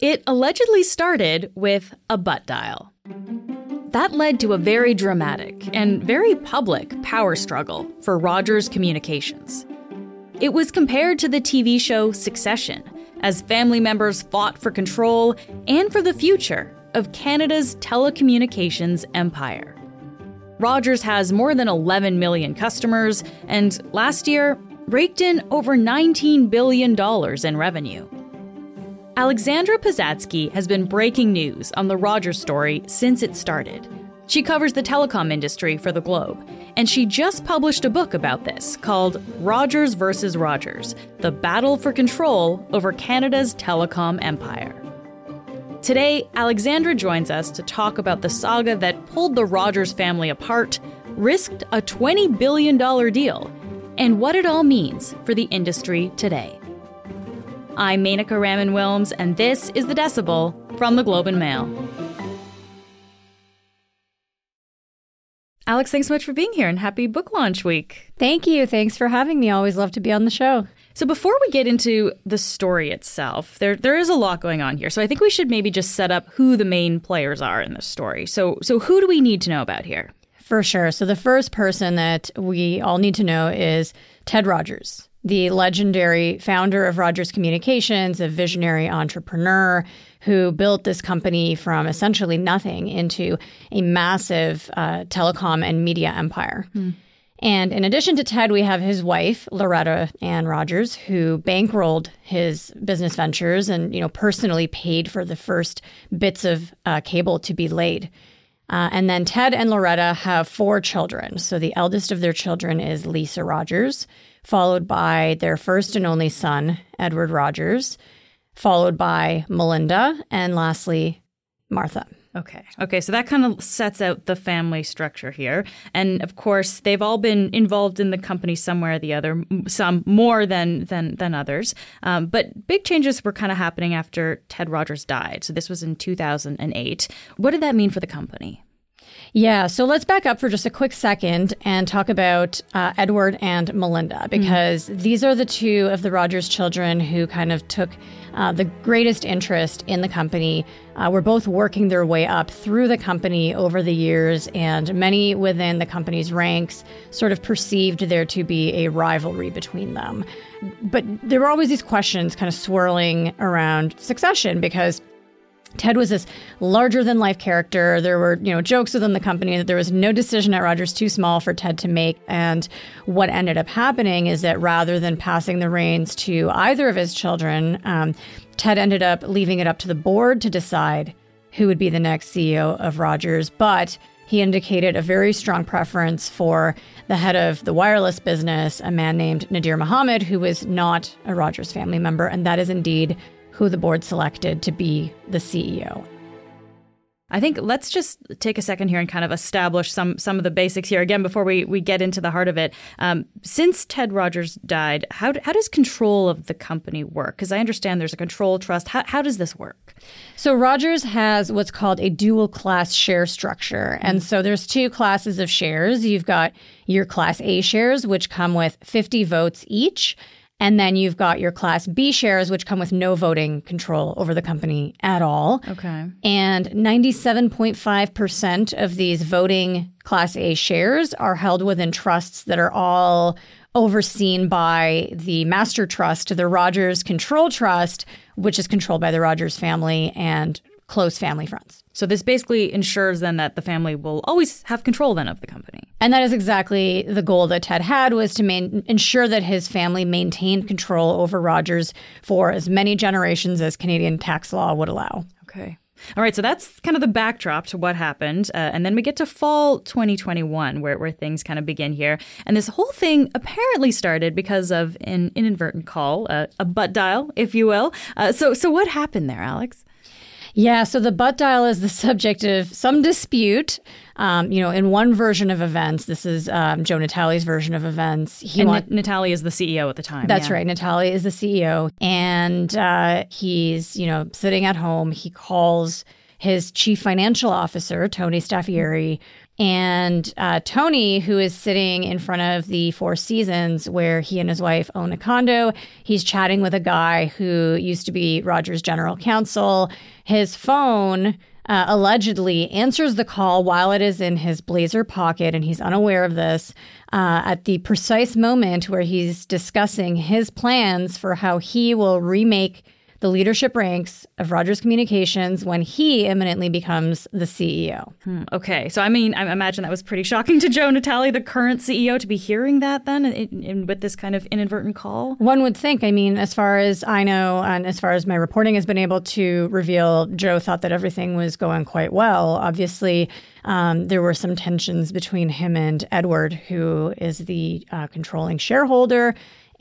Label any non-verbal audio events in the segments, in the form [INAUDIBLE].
It allegedly started with a butt dial. That led to a very dramatic and very public power struggle for Rogers Communications. It was compared to the TV show Succession, as family members fought for control and for the future of Canada's telecommunications empire. Rogers has more than 11 million customers, and last year raked in over $19 billion in revenue. Alexandra Posadzki has been breaking news on the Rogers story since it started. She covers the telecom industry for the Globe, and she just published a book about this called Rogers versus Rogers The Battle for Control Over Canada's Telecom Empire. Today, Alexandra joins us to talk about the saga that pulled the Rogers family apart, risked a $20 billion deal, and what it all means for the industry today. I'm Manika Raman Wilms, and this is The Decibel from the Globe and Mail. Alex, thanks so much for being here and happy book launch week. Thank you. Thanks for having me. Always love to be on the show. So before we get into the story itself, there there is a lot going on here. So I think we should maybe just set up who the main players are in this story. So so who do we need to know about here? For sure. So the first person that we all need to know is Ted Rogers, the legendary founder of Rogers Communications, a visionary entrepreneur who built this company from essentially nothing into a massive uh, telecom and media empire. Mm. And in addition to Ted, we have his wife, Loretta Ann Rogers, who bankrolled his business ventures and, you know, personally paid for the first bits of uh, cable to be laid. Uh, and then Ted and Loretta have four children. So the eldest of their children is Lisa Rogers, followed by their first and only son, Edward Rogers, followed by Melinda, and lastly, Martha. Okay. Okay. So that kind of sets out the family structure here. And of course, they've all been involved in the company somewhere or the other, some more than than than others. Um, but big changes were kind of happening after Ted Rogers died. So this was in 2008. What did that mean for the company? Yeah, so let's back up for just a quick second and talk about uh, Edward and Melinda mm-hmm. because mm. these are the two of the Rogers children who kind of took uh, the greatest interest in the company. Uh, were both working their way up through the company over the years, and many within the company's ranks sort of perceived there to be a rivalry between them. But there were always these questions kind of swirling around succession because Ted was this larger than life character. There were, you know, jokes within the company that there was no decision at Rogers too small for Ted to make. And what ended up happening is that rather than passing the reins to either of his children, um, Ted ended up leaving it up to the board to decide who would be the next CEO of Rogers. But he indicated a very strong preference for the head of the wireless business, a man named Nadir Mohamed, who was not a Rogers family member. And that is indeed who the board selected to be the CEO. I think let's just take a second here and kind of establish some some of the basics here again before we, we get into the heart of it. Um, since Ted Rogers died, how, how does control of the company work? Because I understand there's a control trust. How, how does this work? So Rogers has what's called a dual class share structure, and so there's two classes of shares. You've got your Class A shares, which come with 50 votes each. And then you've got your Class B shares, which come with no voting control over the company at all. Okay. And 97.5% of these voting Class A shares are held within trusts that are all overseen by the master trust, the Rogers Control Trust, which is controlled by the Rogers family and close family friends. So this basically ensures then that the family will always have control then of the company. And that is exactly the goal that Ted had was to main, ensure that his family maintained control over Rogers for as many generations as Canadian tax law would allow. Okay. All right, so that's kind of the backdrop to what happened. Uh, and then we get to fall 2021, where, where things kind of begin here. And this whole thing apparently started because of an inadvertent call, uh, a butt dial, if you will. Uh, so, so what happened there, Alex? Yeah, so the butt dial is the [LAUGHS] subject of some dispute. Um, you know, in one version of events, this is um, Joe Natale's version of events. He and want- Natale is the CEO at the time. That's yeah. right. Natale is the CEO, and uh, he's you know sitting at home. He calls his chief financial officer, Tony Staffieri, And uh, Tony, who is sitting in front of the Four Seasons where he and his wife own a condo, he's chatting with a guy who used to be Rogers' general counsel. His phone uh, allegedly answers the call while it is in his blazer pocket, and he's unaware of this uh, at the precise moment where he's discussing his plans for how he will remake the leadership ranks of Rogers Communications when he imminently becomes the CEO. Hmm, okay. So, I mean, I imagine that was pretty shocking [LAUGHS] to Joe Natale, the current CEO, to be hearing that then in, in, with this kind of inadvertent call. One would think. I mean, as far as I know, and as far as my reporting has been able to reveal, Joe thought that everything was going quite well. Obviously, um, there were some tensions between him and Edward, who is the uh, controlling shareholder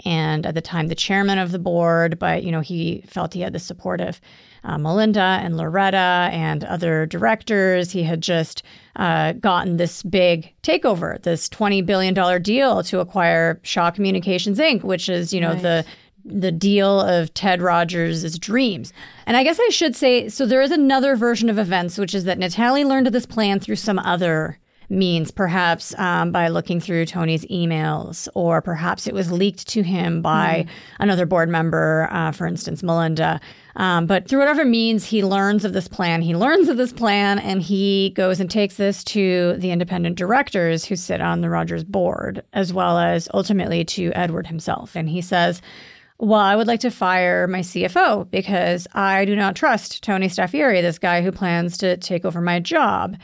and at the time the chairman of the board, but you know he felt he had the support of uh, Melinda and Loretta and other directors. He had just uh, gotten this big takeover, this twenty billion dollar deal to acquire Shaw Communications Inc., which is you know right. the the deal of Ted Rogers' dreams. And I guess I should say so there is another version of events, which is that Natale learned of this plan through some other means, perhaps um, by looking through Tony's emails, or perhaps it was leaked to him by mm. another board member, uh, for instance, Melinda. Um, but through whatever means, he learns of this plan. He learns of this plan, and he goes and takes this to the independent directors who sit on the Rogers board, as well as ultimately to Edward himself. And he says, well, I would like to fire my CFO because I do not trust Tony Staffieri, this guy who plans to take over my job.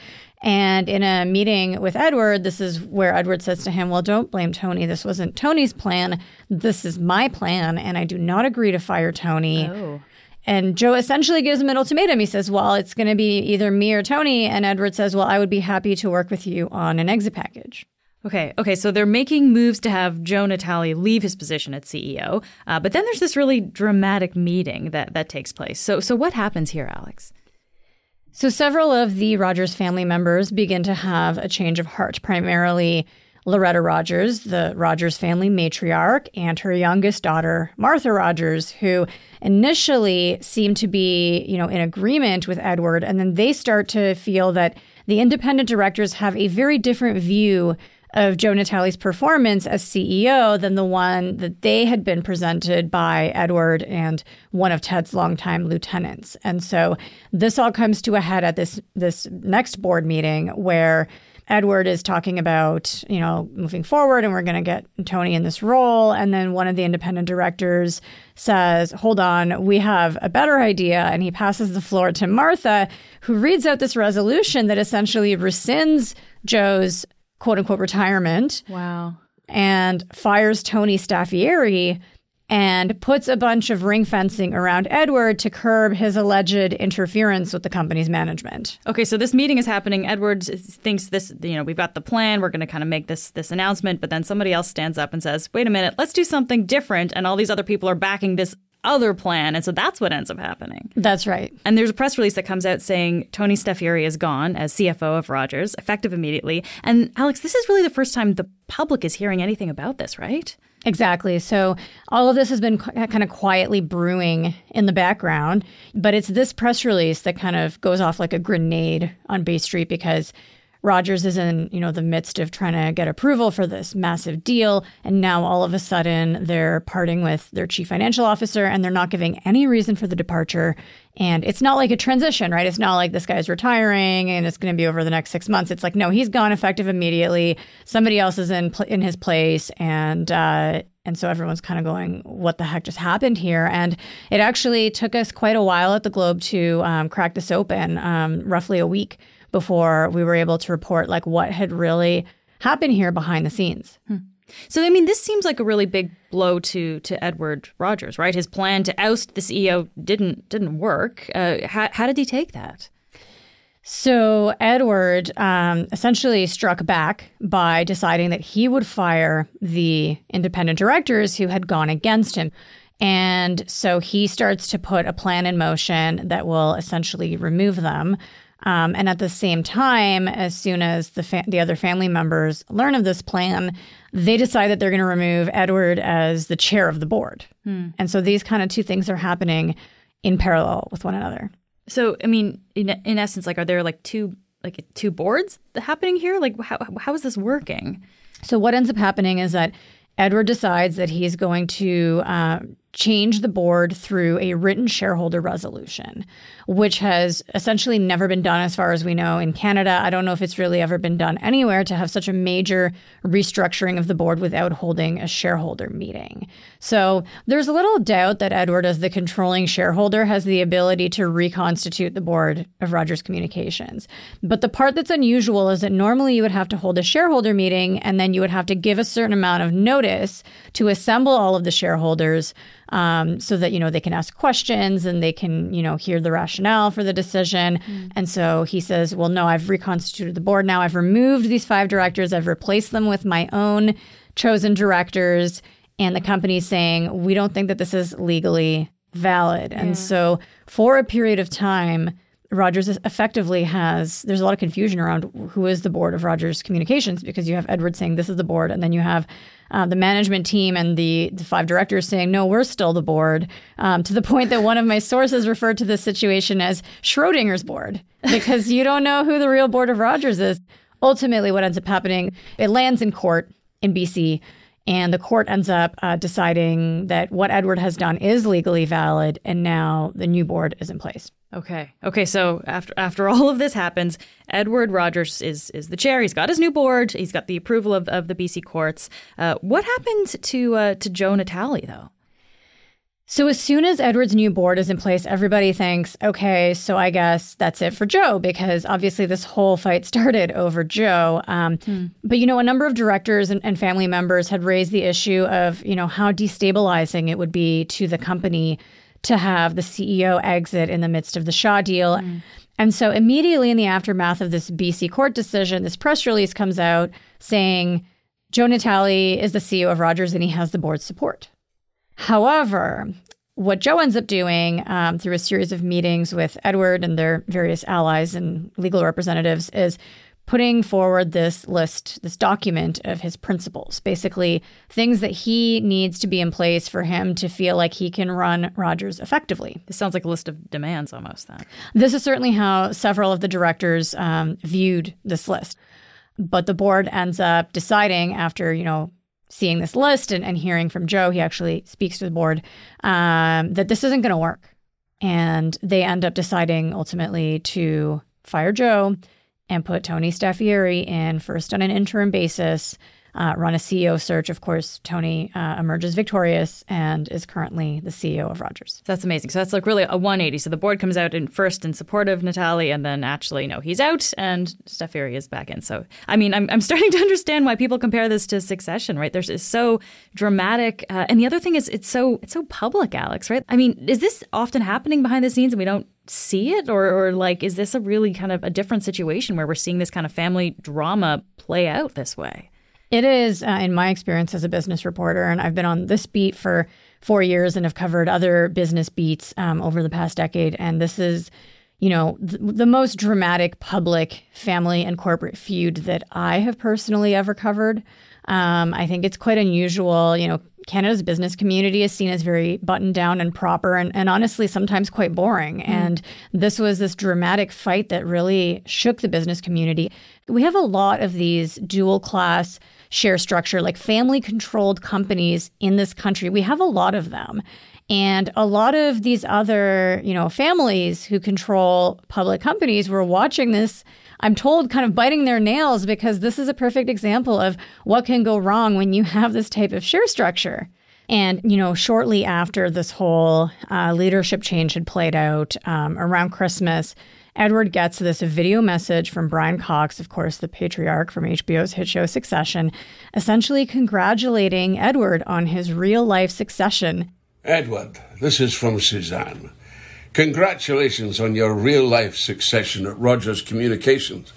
And in a meeting with Edward, this is where Edward says to him, Well, don't blame Tony. This wasn't Tony's plan. This is my plan. And I do not agree to fire Tony. Oh. And Joe essentially gives him an ultimatum. He says, Well, it's going to be either me or Tony. And Edward says, Well, I would be happy to work with you on an exit package. Okay, okay, so they're making moves to have Joe Natale leave his position as CEO, uh, but then there's this really dramatic meeting that that takes place. So, so what happens here, Alex? So, several of the Rogers family members begin to have a change of heart, primarily Loretta Rogers, the Rogers family matriarch, and her youngest daughter, Martha Rogers, who initially seemed to be, you know, in agreement with Edward, and then they start to feel that the independent directors have a very different view of Joe Natale's performance as CEO than the one that they had been presented by Edward and one of Ted's longtime lieutenants. And so this all comes to a head at this this next board meeting where Edward is talking about, you know, moving forward and we're going to get Tony in this role. And then one of the independent directors says, Hold on, we have a better idea. And he passes the floor to Martha, who reads out this resolution that essentially rescinds Joe's quote unquote retirement. Wow. And fires Tony Staffieri and puts a bunch of ring fencing around Edward to curb his alleged interference with the company's management. Okay, so this meeting is happening. Edward thinks this, you know, we've got the plan. We're going to kind of make this this announcement, but then somebody else stands up and says, "Wait a minute, let's do something different." And all these other people are backing this other plan. And so that's what ends up happening. That's right. And there's a press release that comes out saying Tony Staffieri is gone as CFO of Rogers, effective immediately. And Alex, this is really the first time the public is hearing anything about this, right? Exactly. So all of this has been kind of quietly brewing in the background, but it's this press release that kind of goes off like a grenade on Bay Street because Rogers is in, you know, the midst of trying to get approval for this massive deal. And now all of a sudden they're parting with their chief financial officer and they're not giving any reason for the departure. And it's not like a transition, right? It's not like this guy's retiring and it's going to be over the next six months. It's like, no, he's gone effective immediately. Somebody else is in, in his place. And, uh, and so everyone's kind of going, what the heck just happened here? And it actually took us quite a while at the Globe to um, crack this open, um, roughly a week before we were able to report like what had really happened here behind the scenes. Hmm. So I mean, this seems like a really big blow to to Edward Rogers, right? His plan to oust the CEO didn't didn't work. Uh, how, how did he take that? So Edward um, essentially struck back by deciding that he would fire the independent directors who had gone against him. And so he starts to put a plan in motion that will essentially remove them. Um, and at the same time, as soon as the fa- the other family members learn of this plan, they decide that they're going to remove Edward as the chair of the board. Hmm. And so these kind of two things are happening in parallel with one another. So, I mean, in in essence, like, are there like two like two boards happening here? Like how how is this working? So what ends up happening is that Edward decides that he's going to uh, change the board through a written shareholder resolution, which has essentially never been done as far as we know in Canada. I don't know if it's really ever been done anywhere to have such a major restructuring of the board without holding a shareholder meeting. So there's a little doubt that Edward, as the controlling shareholder, has the ability to reconstitute the board of Rogers Communications. But the part that's unusual is that normally you would have to hold a shareholder meeting and then you would have to give a certain amount of notice to assemble all of the shareholders um, so that you know they can ask questions and they can you know hear the rationale for the decision. Mm. And so he says, "Well, no, I've reconstituted the board now. I've removed these five directors. I've replaced them with my own chosen directors." And the company's saying, "We don't think that this is legally valid." Yeah. And so for a period of time. Rogers effectively has there's a lot of confusion around who is the board of Rogers Communications because you have Edward saying this is the board, and then you have uh, the management team and the, the five directors saying, no, we're still the board, um, to the point that one of my sources referred to this situation as Schrodinger's board, because you don't know who the real board of Rogers is. Ultimately, what ends up happening, it lands in court in BC. And the court ends up uh, deciding that what Edward has done is legally valid, and now the new board is in place. Okay. Okay. So after after [LAUGHS] all of this happens, Edward Rogers is is the chair. He's got his new board. He's got the approval of, of the BC courts. Uh, what happened to uh, to Joe Natale though? So as soon as Edward's new board is in place, everybody thinks, okay, so I guess that's it for Joe because obviously this whole fight [LAUGHS] started over Joe. Um, hmm. But you know, a number of directors and, and family members had raised the issue of you know how destabilizing it would be to the company to have the CEO exit in the midst of the Shaw deal. Mm. And so, immediately in the aftermath of this BC court decision, this press release comes out saying Joe Natale is the CEO of Rogers and he has the board's support. However, what Joe ends up doing um, through a series of meetings with Edward and their various allies and legal representatives is putting forward this list, this document of his principles, basically things that he needs to be in place for him to feel like he can run Rogers effectively. This sounds like a list of demands almost then. This is certainly how several of the directors um, viewed this list. But the board ends up deciding after, you know, seeing this list and, and hearing from Joe, he actually speaks to the board, um, that this isn't going to work. And they end up deciding ultimately to fire Joe and put Tony Staffieri in first on an interim basis, uh, run a CEO search. Of course, Tony uh, emerges victorious and is currently the CEO of Rogers. That's amazing. So that's like really a 180. So the board comes out in first in support of Natale, and then actually, no, he's out and Staffieri is back in. So, I mean, I'm, I'm starting to [LAUGHS] understand why people compare this to Succession, right? There's it's so dramatic. Uh, and the other thing is it's so it's so public, Alex, right? I mean, is this often happening behind the scenes and we don't see it or, or like is this a really kind of a different situation where we're seeing this kind of family drama play out this way it is uh, in my experience as a business reporter and i've been on this beat for four years and have covered other business beats um, over the past decade and this is you know th- the most dramatic public family and corporate feud that i have personally ever covered um, i think it's quite unusual you know Canada's business community is seen as very buttoned down and proper and, and honestly sometimes quite boring. Mm. And this was this dramatic fight that really shook the business community. We have a lot of these dual class share structure, like family controlled companies in this country. We have a lot of them. And a lot of these other, you know, families who control public companies were watching this I'm told, kind of biting their nails because this is a perfect example of what can go wrong when you have this type of share structure. And, you know, shortly after this whole uh, leadership change had played out um, around Christmas, Edward gets this video message from Brian Cox, of course, the patriarch from HBO's hit show Succession, essentially congratulating Edward on his real life succession. Edward, this is from Suzanne. Congratulations on your real life succession at Rogers Communications.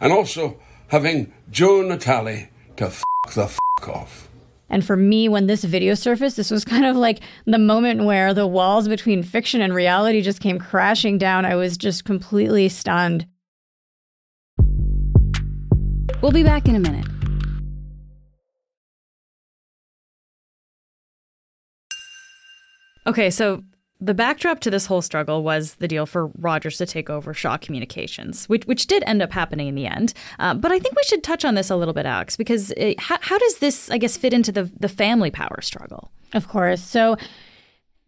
And also having Joe Natale to f the f off. And for me, when this video surfaced, this was kind of like the moment where the walls between fiction and reality just came crashing down. I was just completely stunned. We'll be back in a minute. Okay, so the backdrop to this whole struggle was the deal for Rogers to take over Shaw Communications, which, which did end up happening in the end. Uh, but I think we should touch on this a little bit, Alex, because it, how, how does this, I guess, fit into the, the family power struggle? Of course. So,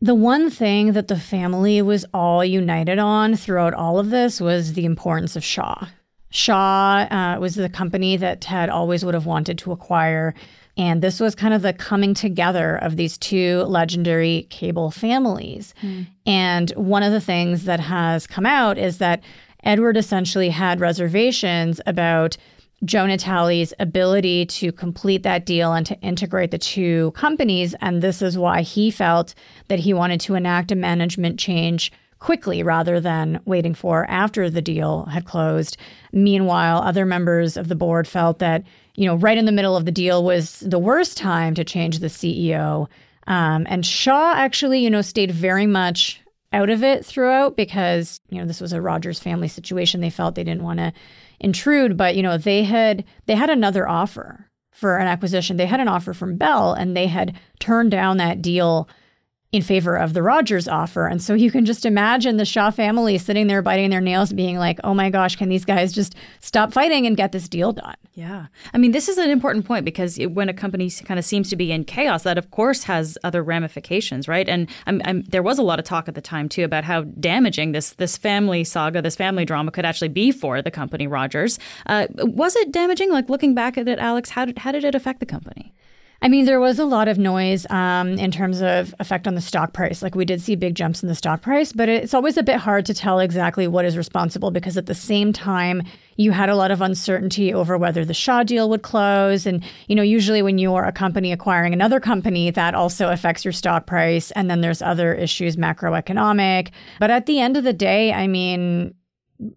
the one thing that the family was all united on throughout all of this was the importance of Shaw. Shaw uh, was the company that Ted always would have wanted to acquire. And this was kind of the coming together of these two legendary cable families. Mm. And one of the things that has come out is that Edward essentially had reservations about Joe Natale's ability to complete that deal and to integrate the two companies. And this is why he felt that he wanted to enact a management change quickly rather than waiting for after the deal had closed. Meanwhile, other members of the board felt that, you know, right in the middle of the deal was the worst time to change the CEO. Um, and Shaw actually, you know, stayed very much out of it throughout because, you know, this was a Rogers family situation. They felt they didn't want to intrude, but, you know, they had they had another offer for an acquisition. They had an offer from Bell and they had turned down that deal in favor of the Rogers offer. And so you can just imagine the Shaw family sitting there biting their nails, being like, oh my gosh, can these guys just stop fighting and get this deal done? Yeah. I mean, this is an important point because when a company kind of seems to be in chaos, that of course has other ramifications, right? And I'm, I'm, there was a lot of talk at the time too about how damaging this this family saga, this family drama could actually be for the company Rogers. Uh, was it damaging? Like looking back at it, Alex, how did, how did it affect the company? I mean, there was a lot of noise um, in terms of effect on the stock price. Like we did see big jumps in the stock price, but it's always a bit hard to tell exactly what is responsible because at the same time, you had a lot of uncertainty over whether the Shaw deal would close. And, you know, usually when you're a company acquiring another company, that also affects your stock price. And then there's other issues, macroeconomic. But at the end of the day, I mean,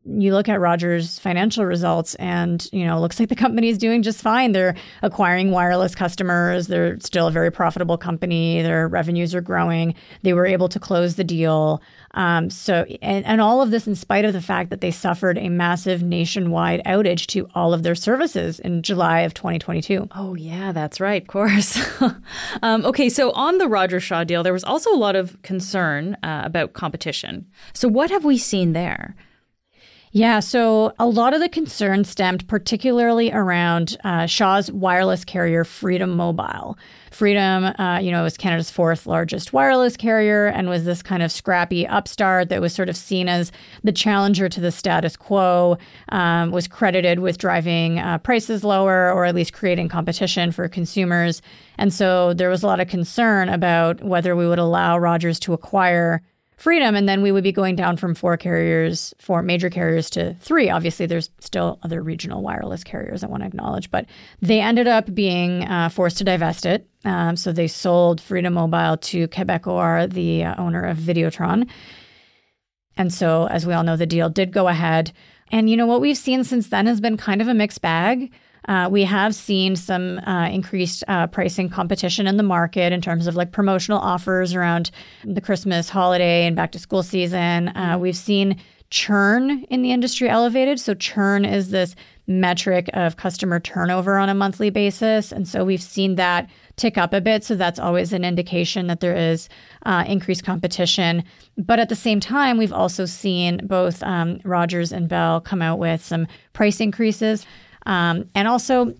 you look at Rogers' financial results and, you know, looks like the company is doing just fine. They're acquiring wireless customers. They're still a very profitable company. Their revenues are growing. They were able to close the deal. Um, so, and, and all of this in spite of the fact that they suffered a massive nationwide outage to all of their services in July of 2022. Oh, yeah, that's right. Of course. [LAUGHS] um, okay, so on the Rogers Shaw deal, there was also a lot of concern uh, about competition. So, what have we seen there? Yeah, so a lot of the concern stemmed particularly around uh, Shaw's wireless carrier, Freedom Mobile. Freedom, uh, you know, was Canada's fourth largest wireless carrier and was this kind of scrappy upstart that was sort of seen as the challenger to the status quo, um, was credited with driving uh, prices lower or at least creating competition for consumers. And so there was a lot of concern about whether we would allow Rogers to acquire freedom and then we would be going down from four carriers four major carriers to three. Obviously there's still other regional wireless carriers i want to acknowledge but they ended up being uh, forced to divest it. Um, so they sold freedom mobile to quebecor the uh, owner of videotron. And so as we all know the deal did go ahead. And you know what we've seen since then has been kind of a mixed bag uh, we have seen some uh, increased uh, pricing competition in the market in terms of like promotional offers around the Christmas holiday and back to school season. Uh, we've seen churn in the industry elevated. So, churn is this metric of customer turnover on a monthly basis. And so, we've seen that tick up a bit. So, that's always an indication that there is uh, increased competition. But at the same time, we've also seen both um, Rogers and Bell come out with some price increases. Um, and also,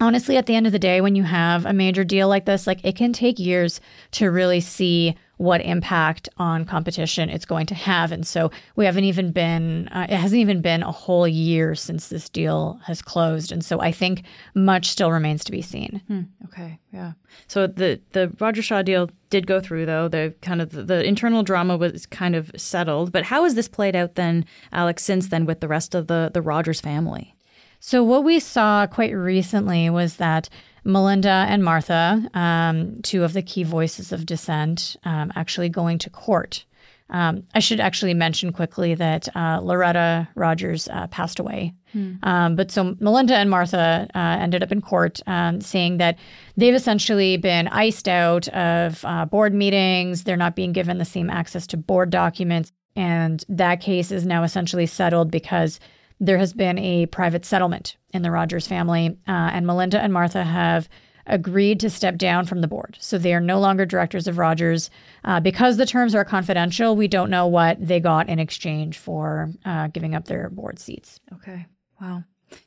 honestly, at the end of the day, when you have a major deal like this, like it can take years to really see what impact on competition it's going to have. And so we haven't even been, uh, it hasn't even been a whole year since this deal has closed. And so I think much still remains to be seen. Hmm. Okay. Yeah. So the, the Roger Shaw deal did go through, though. The kind of the, the internal drama was kind of settled. But how has this played out then, Alex, since then with the rest of the, the Rogers family? So, what we saw quite recently was that Melinda and Martha, um, two of the key voices of dissent, um, actually going to court. Um, I should actually mention quickly that uh, Loretta Rogers uh, passed away. Hmm. Um, but so Melinda and Martha uh, ended up in court um, saying that they've essentially been iced out of uh, board meetings. They're not being given the same access to board documents. And that case is now essentially settled because there has been a private settlement in the Rogers family, uh, and Melinda and Martha have agreed to step down from the board. So they are no longer directors of Rogers. Uh, because the terms are confidential, we don't know what they got in exchange for uh, giving up their board seats. Okay. Wow.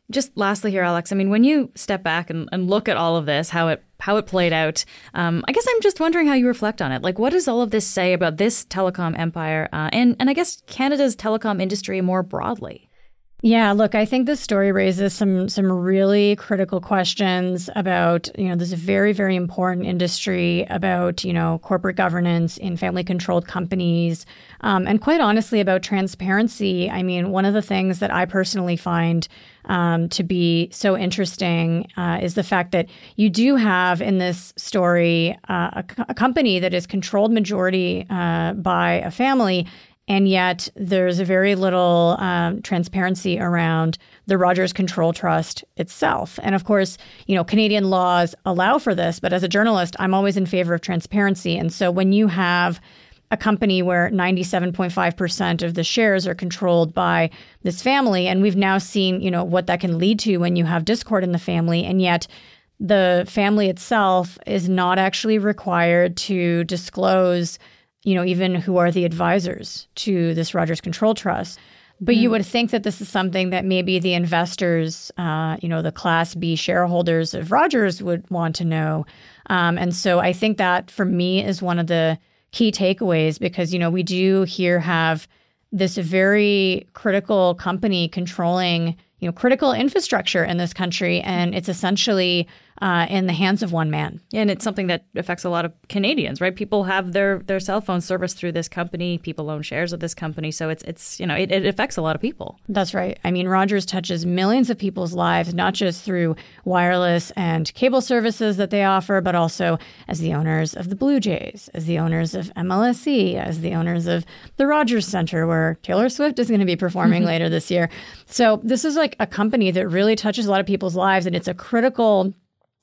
Just lastly here, Alex, I mean, when you step back and, and look at all of this, how it how it played out, um, I guess I'm just wondering how you reflect on it. Like, what does all of this say about this telecom empire uh, and and I guess Canada's telecom industry more broadly? Yeah, look, I think this story raises some some really critical questions about, you know, this very very important industry about, you know, corporate governance in family controlled companies, um, and quite honestly about transparency. I mean, one of the things that I personally find um, to be so interesting uh, is the fact that you do have in this story uh, a, a, company that is controlled majority uh, by a family and yet, there's a very little um, transparency around the Rogers Control Trust itself. And of course, you know, Canadian laws allow for this, but as a journalist, I'm always in favor of transparency. And so when you have a company where 97.5% of the shares are controlled by this family, and we've now seen, you know, what that can lead to when you have discord in the family, and yet the family itself is not actually required to disclose you know, even who are the advisors to this Rogers Control Trust. But mm. you would think that this is something that maybe the investors, uh, you know, the Class B shareholders of Rogers would want to know. Um, and so I think that for me is one of the key takeaways because, you know, we do here have this very critical company controlling, you know, critical infrastructure in this country. And it's essentially uh, in the hands of one man. And it's something that affects a lot of Canadians, right? People have their their cell phone service through this company. People own shares of this company, so it's it's you know it, it affects a lot of people. That's right. I mean, Rogers touches millions of people's lives, not just through wireless and cable services that they offer, but also as the owners of the Blue Jays, as the owners of MLSE, as the owners of the Rogers Center, where Taylor Swift is going to be performing [LAUGHS] later this year. So this is like a company that really touches a lot of people's lives, and it's a critical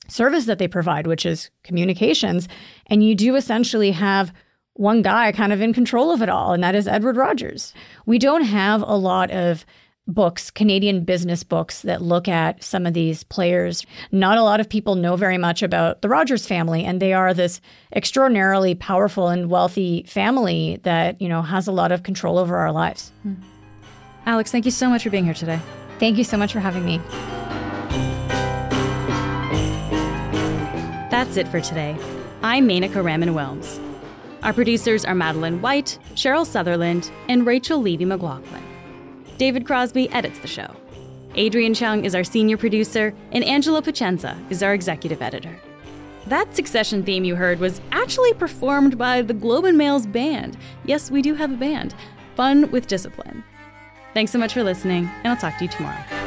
service that they provide, which is communications. And you do essentially have one guy kind of in control of it all, and that is Edward Rogers. We don't have a lot of books, Canadian business books that look at some of these players. Not a lot of people know very much about the Rogers family, and they are this extraordinarily powerful and wealthy family that, you know, has a lot of control over our lives. Hmm. Alex, thank you so much for being here today. Thank you so much for having me. That's it for today. I'm Manika Raman Wilms. Our producers are Madeline White, Cheryl Sutherland, and Rachel Levy McLaughlin. David Crosby edits the show. Adrian Chung is our senior producer, and Angela Pacienza is our executive editor. That succession theme you heard was actually performed by the Globe and Mail's band. Yes, we do have a band. Fun with discipline. Thanks so much for listening, and I'll talk to you tomorrow.